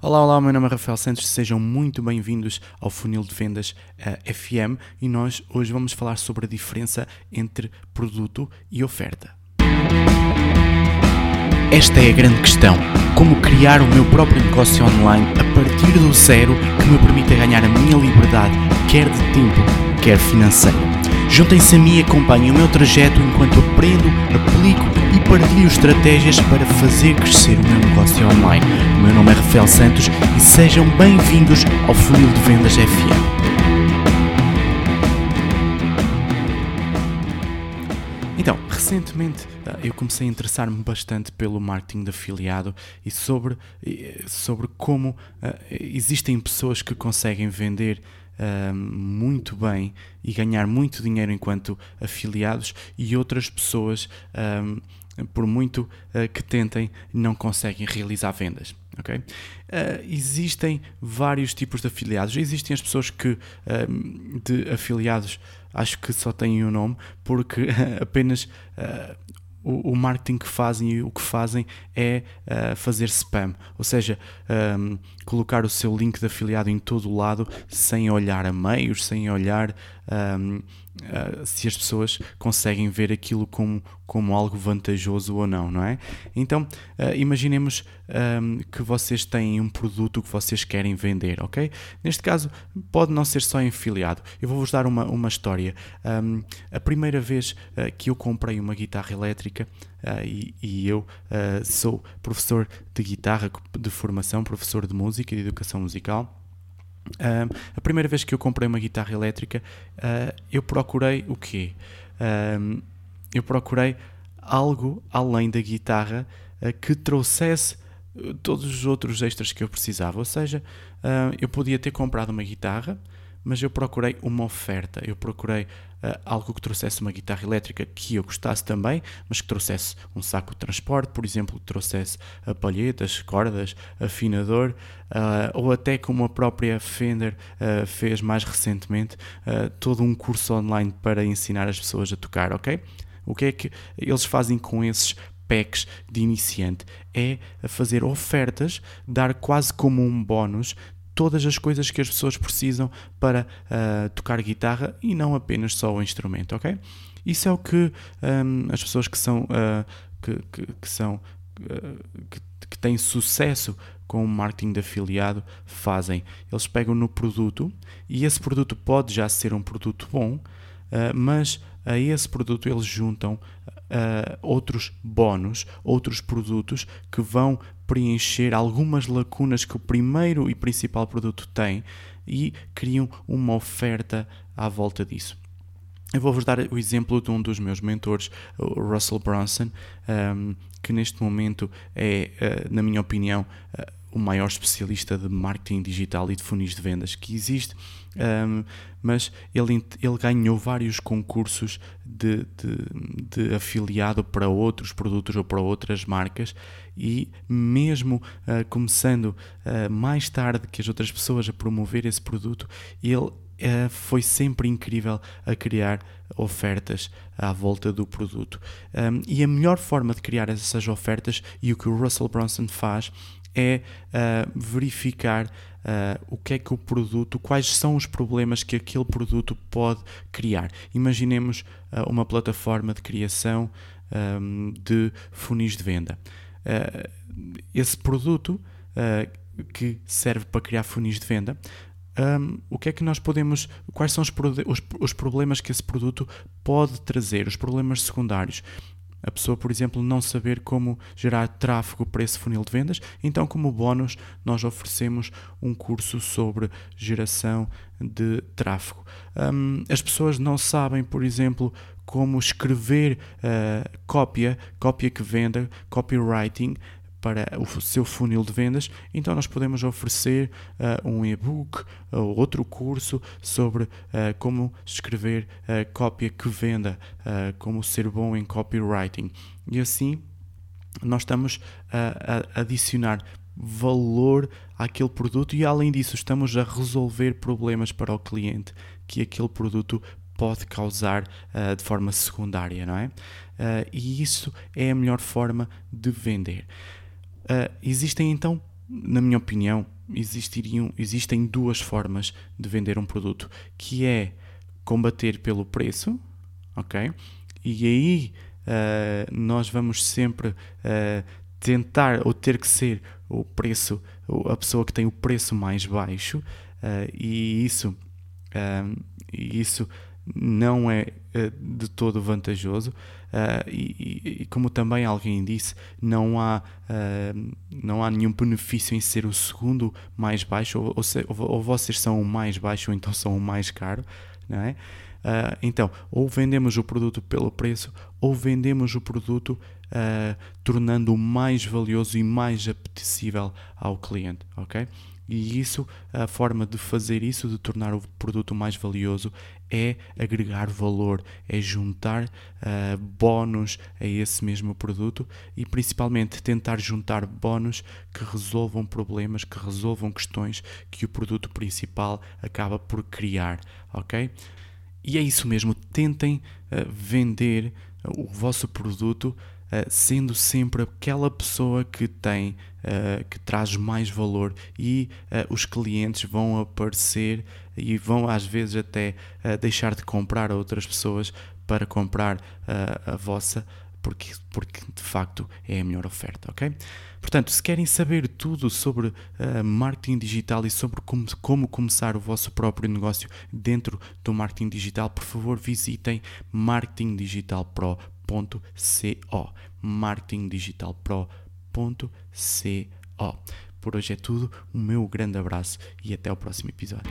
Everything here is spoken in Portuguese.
Olá, olá, meu nome é Rafael Santos, sejam muito bem-vindos ao Funil de Vendas uh, FM e nós hoje vamos falar sobre a diferença entre produto e oferta. Esta é a grande questão: como criar o meu próprio negócio online a partir do zero que me permita ganhar a minha liberdade, quer de tempo, quer financeiro. Juntem-se a mim e acompanhem o meu trajeto enquanto aprendo, aplico e partilho estratégias para fazer crescer o meu negócio online. O meu nome é Rafael Santos e sejam bem-vindos ao Funil de Vendas FM. Então, recentemente eh, eu comecei a interessar-me bastante pelo marketing de afiliado e sobre, sobre como uh, existem pessoas que conseguem vender uh, muito bem e ganhar muito dinheiro enquanto afiliados e outras pessoas, um, por muito uh, que tentem, não conseguem realizar vendas. Okay? Uh, existem vários tipos de afiliados. Existem as pessoas que de afiliados acho que só têm um nome porque apenas o, o, marketing que fazem e o que fazem é uh, fazer spam, ou seja, um, colocar o seu link de afiliado em todo o lado sem olhar a meios, sem olhar um, uh, se as pessoas conseguem ver aquilo como, como algo vantajoso ou não, não é? Então, uh, imaginemos um, que vocês têm um produto que vocês querem vender, ok? Neste caso, pode não ser só em afiliado. Eu vou-vos dar uma, uma história. Um, a primeira vez uh, que eu comprei uma guitarra elétrica, e, e, eu sou professor de guitarra de formação, professor de música e de educação musical. Uh, a primeira vez que eu comprei uma guitarra elétrica, uh, eu procurei o quê? Uh, eu procurei algo além da guitarra que trouxesse todos os outros extras que eu precisava. Ou seja, eu podia ter comprado uma guitarra, mas eu procurei uma oferta, eu procurei algo que trouxesse uma guitarra elétrica que eu gostasse também, mas que trouxesse um saco de transporte, por exemplo, que trouxesse a palhetas, cordas, afinador, uh, ou até como a própria Fender uh, fez mais recentemente, todo um curso online para ensinar as pessoas a tocar, ok? O que é que eles fazem com esses packs de iniciante? É fazer ofertas, dar quase como um bónus todas as coisas que as pessoas precisam para uh, tocar guitarra e não apenas só o instrumento, ok? Isso é o que um, as pessoas que são, uh, que, que, que, são uh, que, que têm sucesso com o marketing de afiliado fazem. Eles pegam no produto e esse produto pode já ser um produto bom, mas a esse produto eles juntam uh, outros bónus, outros produtos que vão preencher algumas lacunas que o primeiro e principal produto tem e criam uma oferta à volta disso. Eu vou-vos dar o exemplo de um dos meus mentores, o Russell Brunson, um, que neste momento é, uh, na minha opinião, uh, o maior especialista de marketing digital e de funis de vendas que existe, um, mas ele, ele ganhou vários concursos de, de, de, afiliado para outros produtos ou para outras marcas e mesmo uh, começando uh, mais tarde que as outras pessoas a promover esse produto, ele Uh, foi sempre incrível a criar ofertas à volta do produto. Um, e a melhor forma de criar essas ofertas, e o que o Russell Brunson faz, é uh, verificar uh, o que é que o produto, quais são os problemas que aquele produto pode criar. Imaginemos uh, uma plataforma de criação um, de funis de venda. esse produto que serve para criar funis de venda um, o que é que nós podemos, quais são os, os, os, problemas que esse produto pode trazer, os problemas secundários. A pessoa, por exemplo, não saber como gerar tráfego para esse funil de vendas, então, como bónus, nós oferecemos um curso sobre geração de tráfego. Um, as pessoas não sabem, por exemplo, como escrever uh, cópia, cópia que venda, copywriting, para o seu funil de vendas, então nós podemos oferecer uh, um e-book ou outro curso sobre uh, como escrever uh, cópia que venda, como ser bom em copywriting. E assim nós estamos a, a adicionar valor àquele produto e além disso estamos a resolver problemas para o cliente que aquele produto pode causar uh, de forma secundária, não é? Uh, e isso é a melhor forma de vender. Uh, existem então na minha opinião, existiriam, existem duas formas de vender um produto, que é combater pelo preço, ok? E aí uh, nós vamos sempre uh, tentar ou ter que ser o preço, a pessoa que tem o preço mais baixo, e isso, e isso não é de todo vantajoso. Uh, e, e, como também alguém disse, não há, uh, não há nenhum benefício em ser o segundo mais baixo, ou, ou, se, ou, ou vocês são o mais baixo ou então são o mais caro, não é? Uh, então, ou vendemos o produto pelo preço, ou vendemos o produto tornando-o mais valioso e mais apetecível ao cliente, ok? E isso, a forma de fazer isso, de tornar o produto mais valioso, é agregar valor, é juntar uh, bónus a esse mesmo produto e principalmente tentar juntar bónus que resolvam problemas, que resolvam questões que o produto principal acaba por criar, ok? E é isso mesmo, tentem uh, vender o vosso produto sendo sempre aquela pessoa que tem, uh, que traz mais valor e uh, os clientes vão aparecer e vão às vezes até deixar de comprar a outras pessoas para comprar a vossa porque, porque de facto é a melhor oferta, ok? Portanto, se querem saber tudo sobre uh, marketing digital e sobre como, como começar o vosso próprio negócio dentro do marketing digital, por favor visitem marketingdigitalpro.com marketingdigitalpro.co marketingdigitalpro.co Por hoje é tudo, um meu grande abraço e até o próximo episódio.